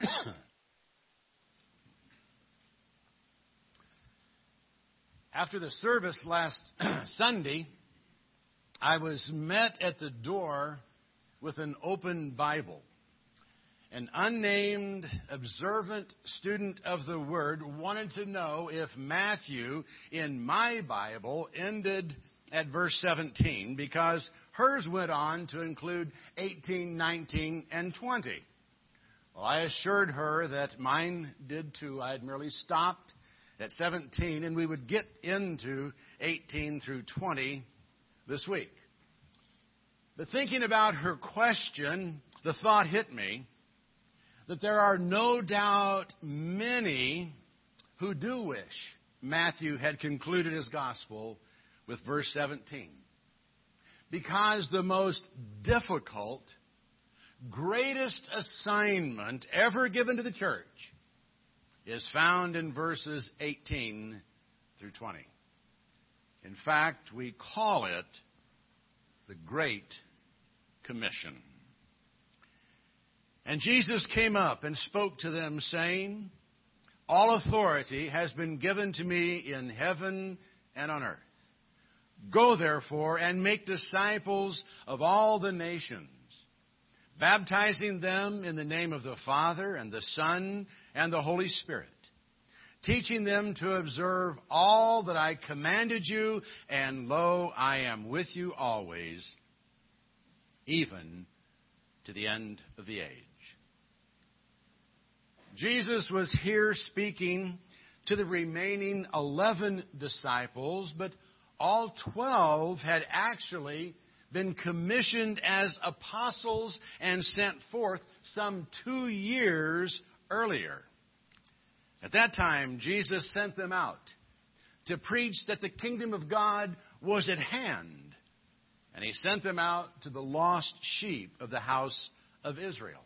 After the service last Sunday, I was met at the door with an open Bible. An unnamed, observant student of the Word wanted to know if Matthew in my Bible ended at verse 17 because hers went on to include 18, 19, and 20. Well, I assured her that mine did too. I had merely stopped at 17, and we would get into 18 through 20 this week. But thinking about her question, the thought hit me that there are no doubt many who do wish Matthew had concluded his gospel with verse 17. Because the most difficult, greatest assignment ever given to the church is found in verses 18 through 20. In fact, we call it the Great Commission. And Jesus came up and spoke to them, saying, All authority has been given to me in heaven and on earth. Go therefore and make disciples of all the nations baptizing them in the name of the Father and the Son and the Holy Spirit, teaching them to observe all that I commanded you, and lo, I am with you always, even to the end of the age. Jesus was here speaking to the remaining 11 disciples, but all 12 had actually been commissioned as apostles and sent forth some two years earlier. At that time, Jesus sent them out to preach that the kingdom of God was at hand. And he sent them out to the lost sheep of the house of Israel.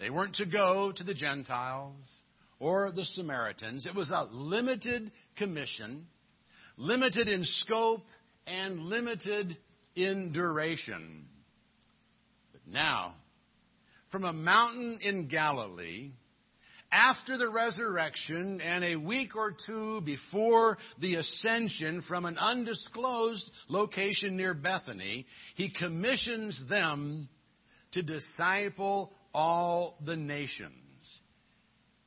They weren't to go to the Gentiles or the Samaritans. It was a limited commission, limited in scope and limited in duration. But now, from a mountain in Galilee, after the resurrection and a week or two before the ascension from an undisclosed location near Bethany, he commissions them to disciple all the nations.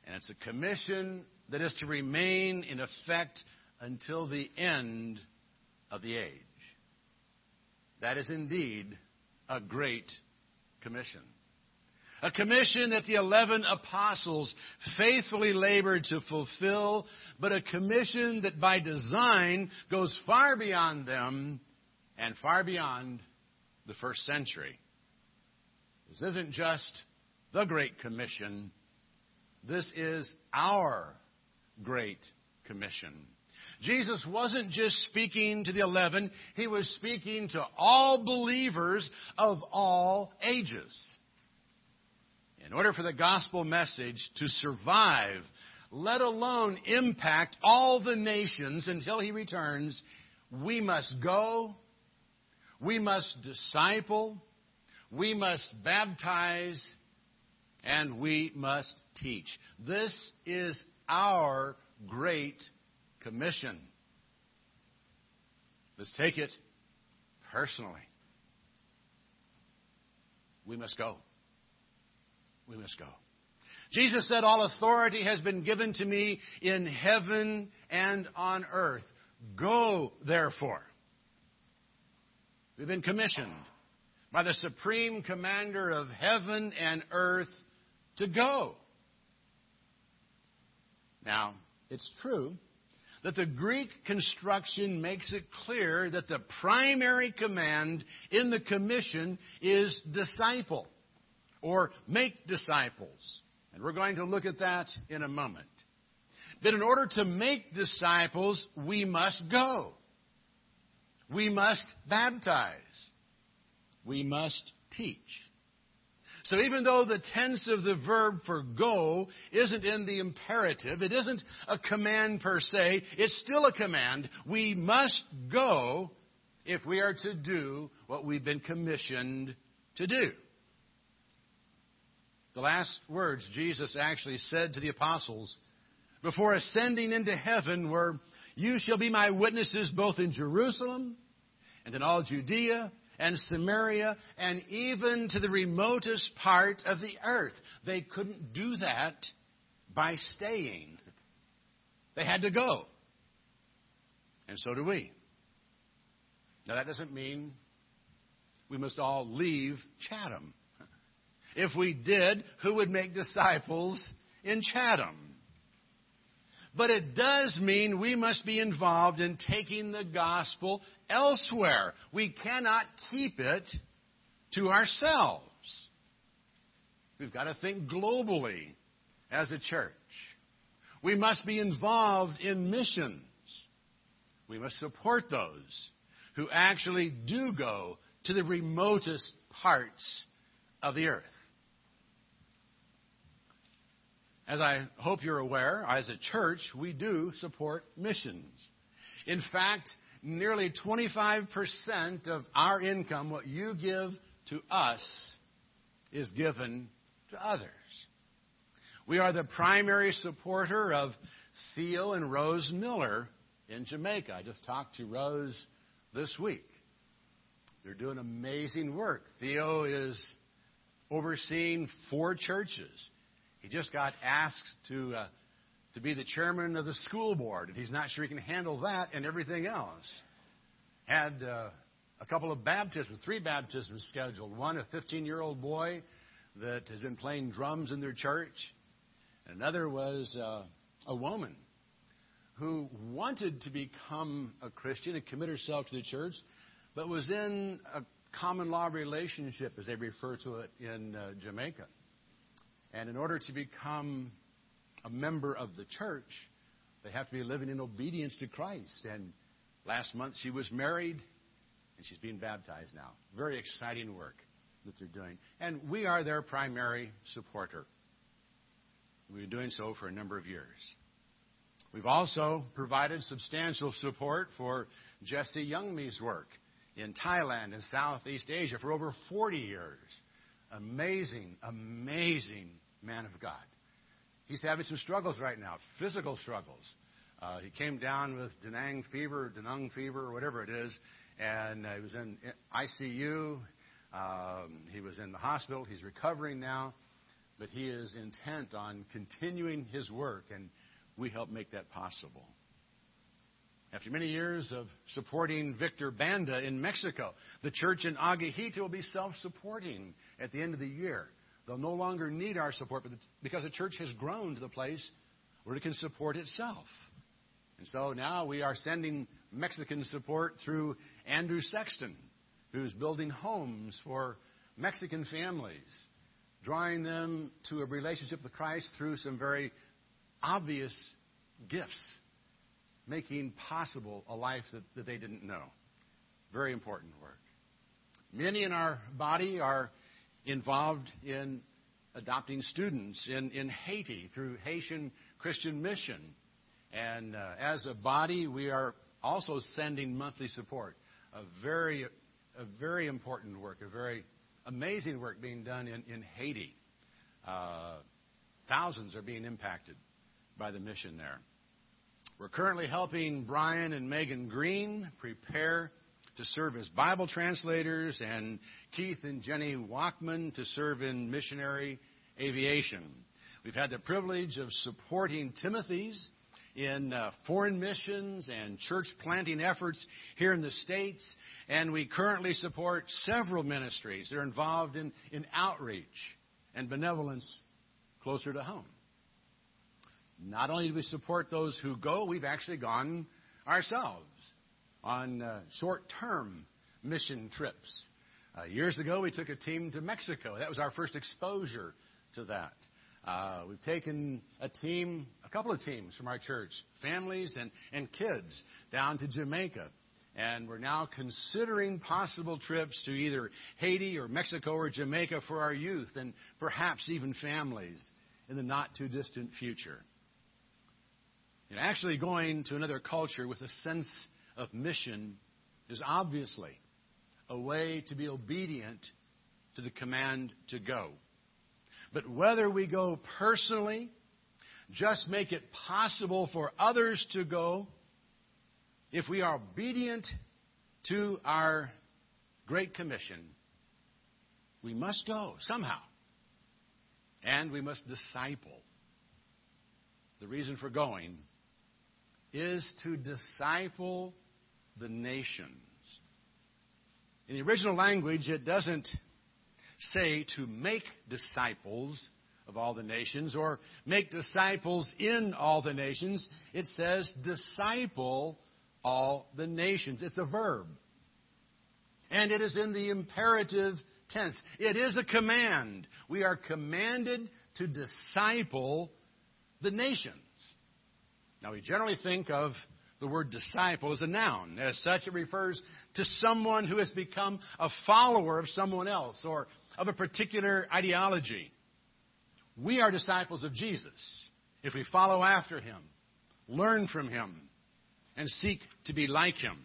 And it's a commission that is to remain in effect until the end of the age. That is indeed a great commission. A commission that the 11 apostles faithfully labored to fulfill, but a commission that by design goes far beyond them and far beyond the first century. This isn't just the Great Commission, this is our Great Commission. Jesus wasn't just speaking to the eleven, he was speaking to all believers of all ages. In order for the gospel message to survive, let alone impact all the nations until he returns, we must go, we must disciple, we must baptize, and we must teach. This is our great commission. Let's take it personally. We must go. We must go. Jesus said, All authority has been given to me in heaven and on earth. Go, therefore. We've been commissioned by the supreme commander of heaven and earth to go. Now, it's true that the Greek construction makes it clear that the primary command in the commission is disciple or make disciples. And we're going to look at that in a moment. But in order to make disciples, we must go. We must baptize. We must teach. So even though the tense of the verb for go isn't in the imperative, it isn't a command per se, it's still a command. We must go if we are to do what we've been commissioned to do. The last words Jesus actually said to the apostles before ascending into heaven were, You shall be my witnesses both in Jerusalem and in all Judea and Samaria and even to the remotest part of the earth. They couldn't do that by staying. They had to go. And so do we. Now, that doesn't mean we must all leave Chatham. If we did, who would make disciples in Chatham? But it does mean we must be involved in taking the gospel elsewhere. We cannot keep it to ourselves. We've got to think globally as a church. We must be involved in missions. We must support those who actually do go to the remotest parts of the earth. As I hope you're aware, as a church, we do support missions. In fact, nearly 25% of our income, what you give to us, is given to others. We are the primary supporter of Theo and Rose Miller in Jamaica. I just talked to Rose this week. They're doing amazing work. Theo is overseeing four churches. He just got asked to, uh, to be the chairman of the school board, and he's not sure he can handle that and everything else. Had uh, a couple of baptisms, three baptisms scheduled. One, a 15 year old boy that has been playing drums in their church. Another was uh, a woman who wanted to become a Christian and commit herself to the church, but was in a common law relationship, as they refer to it in uh, Jamaica. And in order to become a member of the church, they have to be living in obedience to Christ. And last month she was married and she's being baptized now. Very exciting work that they're doing. And we are their primary supporter. We've been doing so for a number of years. We've also provided substantial support for Jesse Youngme's work in Thailand and Southeast Asia for over 40 years. Amazing, amazing man of God. He's having some struggles right now, physical struggles. Uh, he came down with Da Nang fever, Da Nang fever, or whatever it is, and uh, he was in ICU. Um, he was in the hospital. He's recovering now, but he is intent on continuing his work, and we help make that possible. After many years of supporting Victor Banda in Mexico, the church in Aguijito will be self supporting at the end of the year. They'll no longer need our support because the church has grown to the place where it can support itself. And so now we are sending Mexican support through Andrew Sexton, who's building homes for Mexican families, drawing them to a relationship with Christ through some very obvious gifts, making possible a life that, that they didn't know. Very important work. Many in our body are involved in adopting students in, in Haiti through Haitian Christian Mission. And uh, as a body, we are also sending monthly support. A very, a very important work, a very amazing work being done in, in Haiti. Uh, thousands are being impacted by the mission there. We're currently helping Brian and Megan Green prepare to serve as Bible translators, and Keith and Jenny Walkman to serve in missionary aviation. We've had the privilege of supporting Timothy's in uh, foreign missions and church planting efforts here in the States, and we currently support several ministries that are involved in, in outreach and benevolence closer to home. Not only do we support those who go, we've actually gone ourselves on uh, short term mission trips. Uh, years ago, we took a team to Mexico. That was our first exposure to that. Uh, we've taken a team, a couple of teams from our church, families and, and kids, down to Jamaica. And we're now considering possible trips to either Haiti or Mexico or Jamaica for our youth and perhaps even families in the not too distant future. And actually going to another culture with a sense of mission is obviously a way to be obedient to the command to go. But whether we go personally, just make it possible for others to go, if we are obedient to our Great Commission, we must go somehow. And we must disciple. The reason for going is to disciple the nations. In the original language, it doesn't say to make disciples of all the nations or make disciples in all the nations. It says disciple all the nations. It's a verb. And it is in the imperative tense. It is a command. We are commanded to disciple the nations. Now, we generally think of the word disciple is a noun. As such, it refers to someone who has become a follower of someone else or of a particular ideology. We are disciples of Jesus if we follow after him, learn from him, and seek to be like him.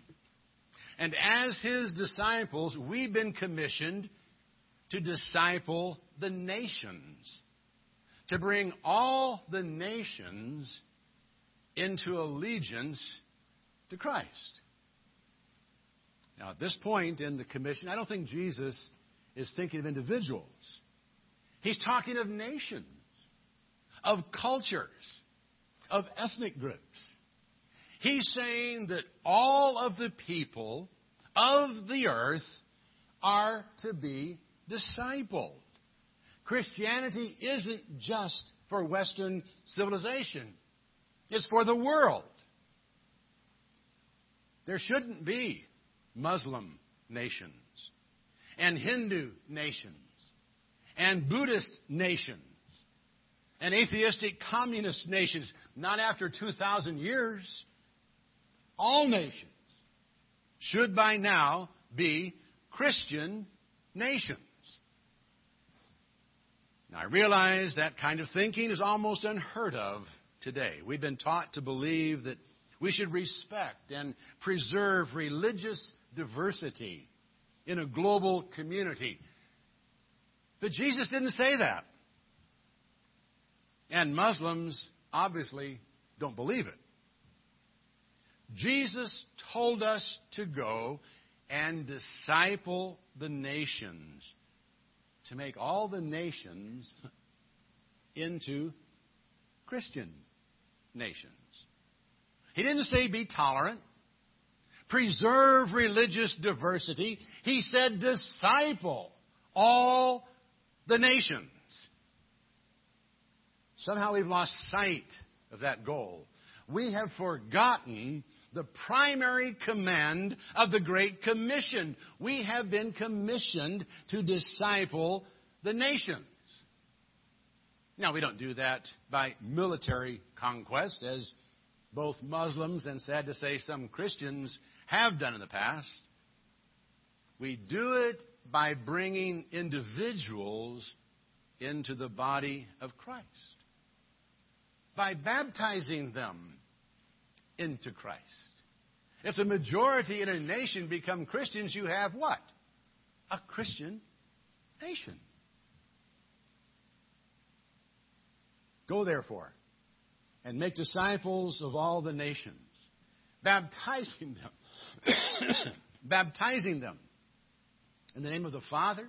And as his disciples, we've been commissioned to disciple the nations, to bring all the nations into allegiance to Christ. Now, at this point in the commission, I don't think Jesus is thinking of individuals. He's talking of nations, of cultures, of ethnic groups. He's saying that all of the people of the earth are to be discipled. Christianity isn't just for Western civilization, it's for the world. There shouldn't be Muslim nations and Hindu nations and Buddhist nations and atheistic communist nations, not after 2,000 years. All nations should by now be Christian nations. Now, I realize that kind of thinking is almost unheard of today. We've been taught to believe that we should respect and preserve religious diversity in a global community. But Jesus didn't say that. And Muslims obviously don't believe it. Jesus told us to go and disciple the nations, to make all the nations into Christian nations. He didn't say be tolerant, preserve religious diversity. He said disciple all the nations. Somehow we've lost sight of that goal. We have forgotten the primary command of the Great Commission. We have been commissioned to disciple the nations. Now, we don't do that by military conquest, as both Muslims and, sad to say, some Christians have done in the past. We do it by bringing individuals into the body of Christ, by baptizing them into Christ. If the majority in a nation become Christians, you have what? A Christian nation. Go therefore and make disciples of all the nations, baptizing them, baptizing them in the name of the Father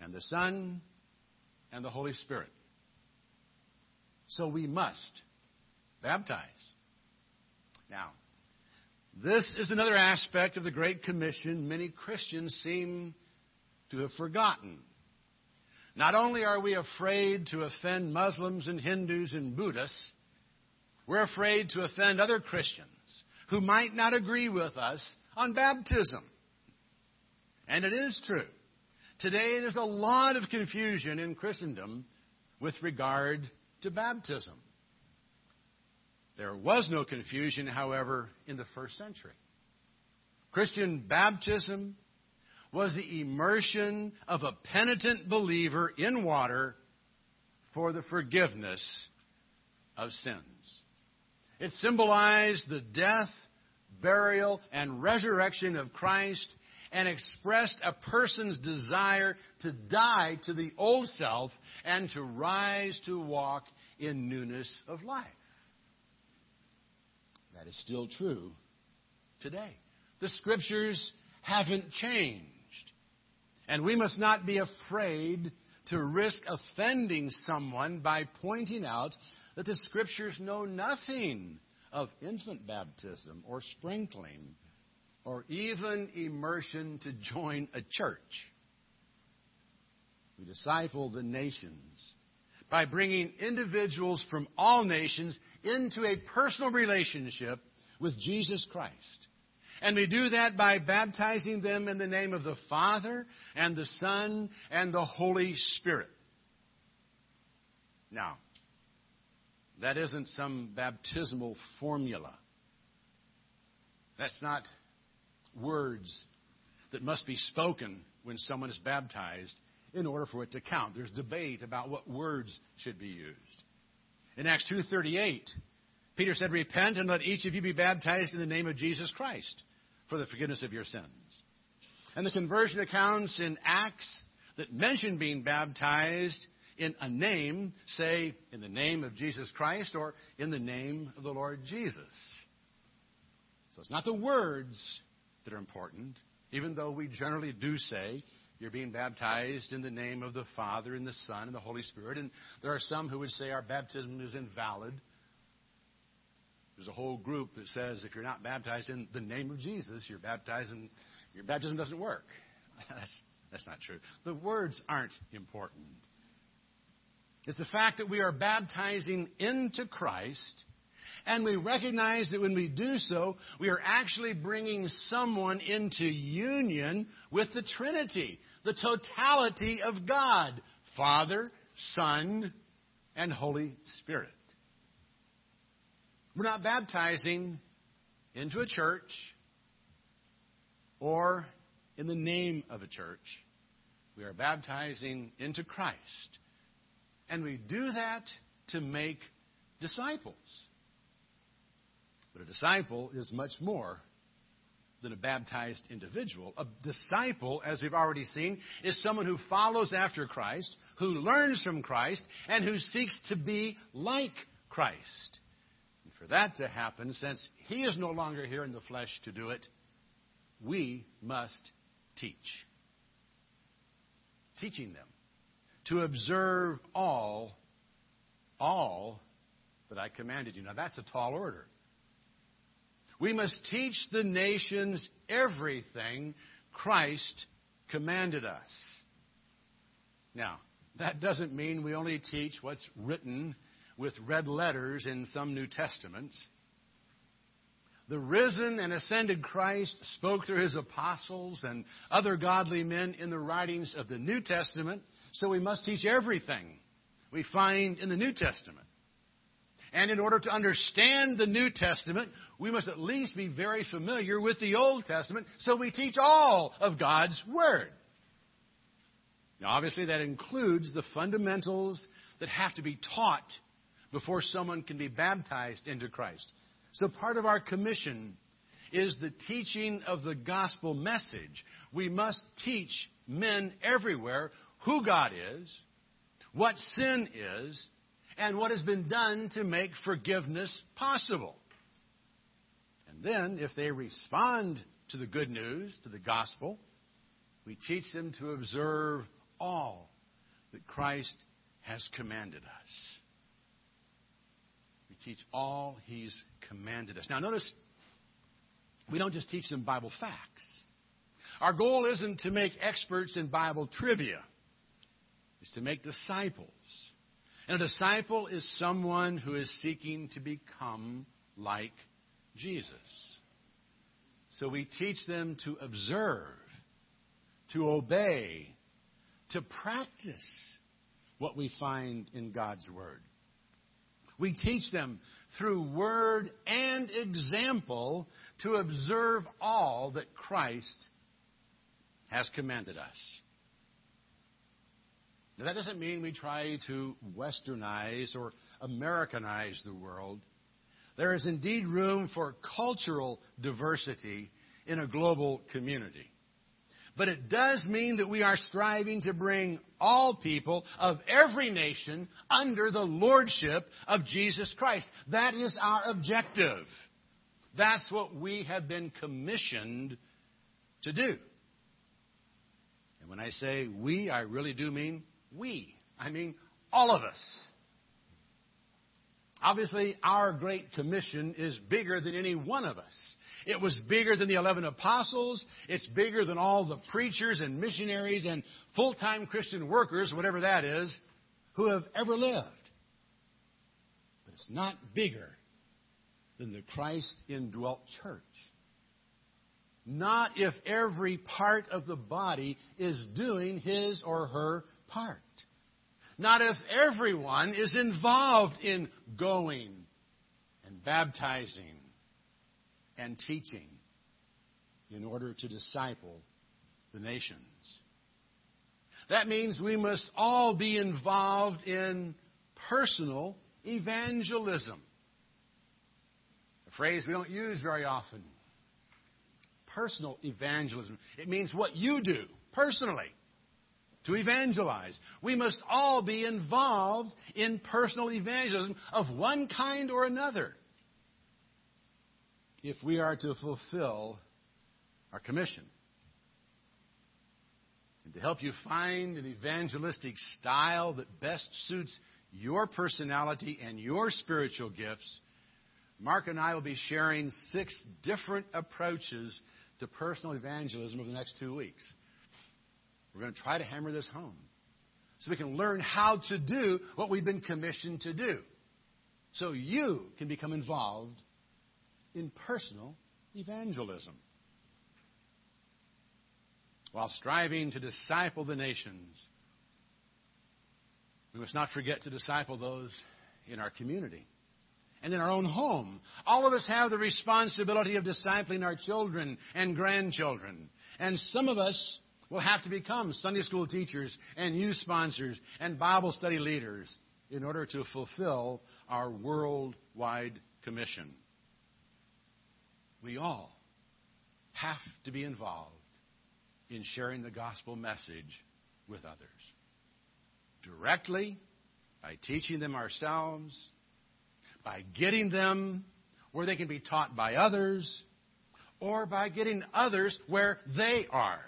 and the Son and the Holy Spirit. So we must baptize. Now, this is another aspect of the Great Commission many Christians seem to have forgotten. Not only are we afraid to offend Muslims and Hindus and Buddhists, we're afraid to offend other Christians who might not agree with us on baptism. And it is true. Today there's a lot of confusion in Christendom with regard to baptism. There was no confusion, however, in the first century. Christian baptism was the immersion of a penitent believer in water for the forgiveness of sins. It symbolized the death, burial, and resurrection of Christ and expressed a person's desire to die to the old self and to rise to walk in newness of life. That is still true today. The scriptures haven't changed. And we must not be afraid to risk offending someone by pointing out that the scriptures know nothing of infant baptism or sprinkling or even immersion to join a church. We disciple the nations by bringing individuals from all nations into a personal relationship with Jesus Christ. And we do that by baptizing them in the name of the Father and the Son and the Holy Spirit. Now, that isn't some baptismal formula. That's not words that must be spoken when someone is baptized in order for it to count. There's debate about what words should be used. In Acts 2:38, Peter said, "Repent and let each of you be baptized in the name of Jesus Christ for the forgiveness of your sins." And the conversion accounts in Acts that mention being baptized in a name say in the name of Jesus Christ or in the name of the Lord Jesus. So it's not the words that are important, even though we generally do say you're being baptized in the name of the Father and the Son and the Holy Spirit. And there are some who would say our baptism is invalid. There's a whole group that says if you're not baptized in the name of Jesus, you're baptized and your baptism doesn't work. That's, that's not true. The words aren't important. It's the fact that we are baptizing into Christ, and we recognize that when we do so, we are actually bringing someone into union with the Trinity, the totality of God Father, Son, and Holy Spirit. We're not baptizing into a church or in the name of a church. We are baptizing into Christ and we do that to make disciples. But a disciple is much more than a baptized individual. A disciple, as we've already seen, is someone who follows after Christ, who learns from Christ, and who seeks to be like Christ. For that to happen, since he is no longer here in the flesh to do it, we must teach. Teaching them to observe all, all that I commanded you. Now that's a tall order. We must teach the nations everything Christ commanded us. Now, that doesn't mean we only teach what's written with red letters in some New Testaments. The risen and ascended Christ spoke through his apostles and other godly men in the writings of the New Testament so we must teach everything we find in the New Testament. And in order to understand the New Testament, we must at least be very familiar with the Old Testament, so we teach all of God's Word. Now, obviously, that includes the fundamentals that have to be taught before someone can be baptized into Christ. So, part of our commission is the teaching of the gospel message. We must teach men everywhere who God is, what sin is, and what has been done to make forgiveness possible. And then, if they respond to the good news, to the gospel, we teach them to observe all that Christ has commanded us. Teach all He's commanded us. Now, notice, we don't just teach them Bible facts. Our goal isn't to make experts in Bible trivia it's to make disciples. And a disciple is someone who is seeking to become like Jesus. So we teach them to observe, to obey, to practice what we find in God's Word. We teach them through word and example to observe all that Christ has commanded us. Now, that doesn't mean we try to westernize or Americanize the world. There is indeed room for cultural diversity in a global community. But it does mean that we are striving to bring all people of every nation under the lordship of Jesus Christ. That is our objective. That's what we have been commissioned to do. And when I say we, I really do mean we. I mean all of us. Obviously, our Great Commission is bigger than any one of us. It was bigger than the 11 apostles. It's bigger than all the preachers and missionaries and full time Christian workers, whatever that is, who have ever lived. But it's not bigger than the Christ indwelt church. Not if every part of the body is doing his or her part. Not if everyone is involved in going and baptizing and teaching in order to disciple the nations. That means we must all be involved in personal evangelism. A phrase we don't use very often. Personal evangelism. It means what you do personally to evangelize. We must all be involved in personal evangelism of one kind or another if we are to fulfill our commission. And to help you find an evangelistic style that best suits your personality and your spiritual gifts, Mark and I will be sharing six different approaches to personal evangelism over the next two weeks. We're going to try to hammer this home so we can learn how to do what we've been commissioned to do. So you can become involved in personal evangelism. While striving to disciple the nations, we must not forget to disciple those in our community and in our own home. All of us have the responsibility of discipling our children and grandchildren. And some of us will have to become Sunday school teachers and youth sponsors and Bible study leaders in order to fulfill our worldwide commission. We all have to be involved in sharing the gospel message with others. Directly, by teaching them ourselves, by getting them where they can be taught by others, or by getting others where they are.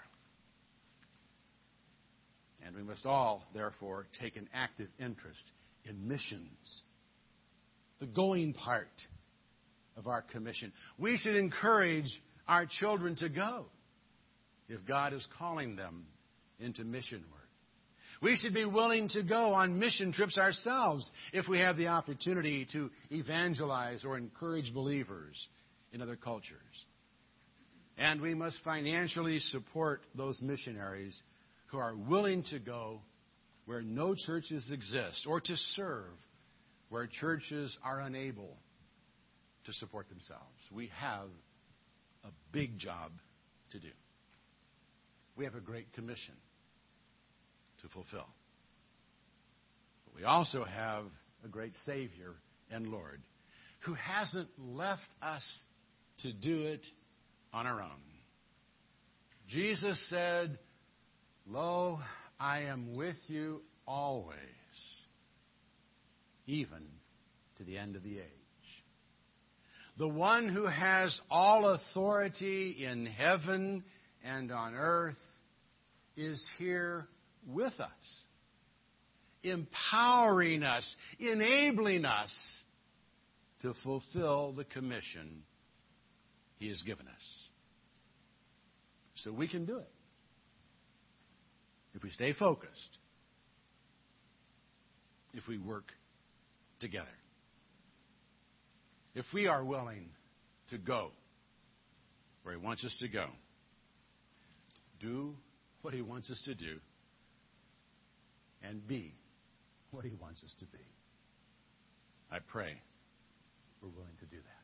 And we must all, therefore, take an active interest in missions. The going part of our commission. We should encourage our children to go if God is calling them into mission work. We should be willing to go on mission trips ourselves if we have the opportunity to evangelize or encourage believers in other cultures. And we must financially support those missionaries who are willing to go where no churches exist or to serve where churches are unable to support themselves. We have a big job to do. We have a great commission to fulfill. But we also have a great Savior and Lord who hasn't left us to do it on our own. Jesus said, Lo, I am with you always, even to the end of the age. The one who has all authority in heaven and on earth is here with us, empowering us, enabling us to fulfill the commission he has given us. So we can do it if we stay focused, if we work together. If we are willing to go where He wants us to go, do what He wants us to do, and be what He wants us to be. I pray we're willing to do that.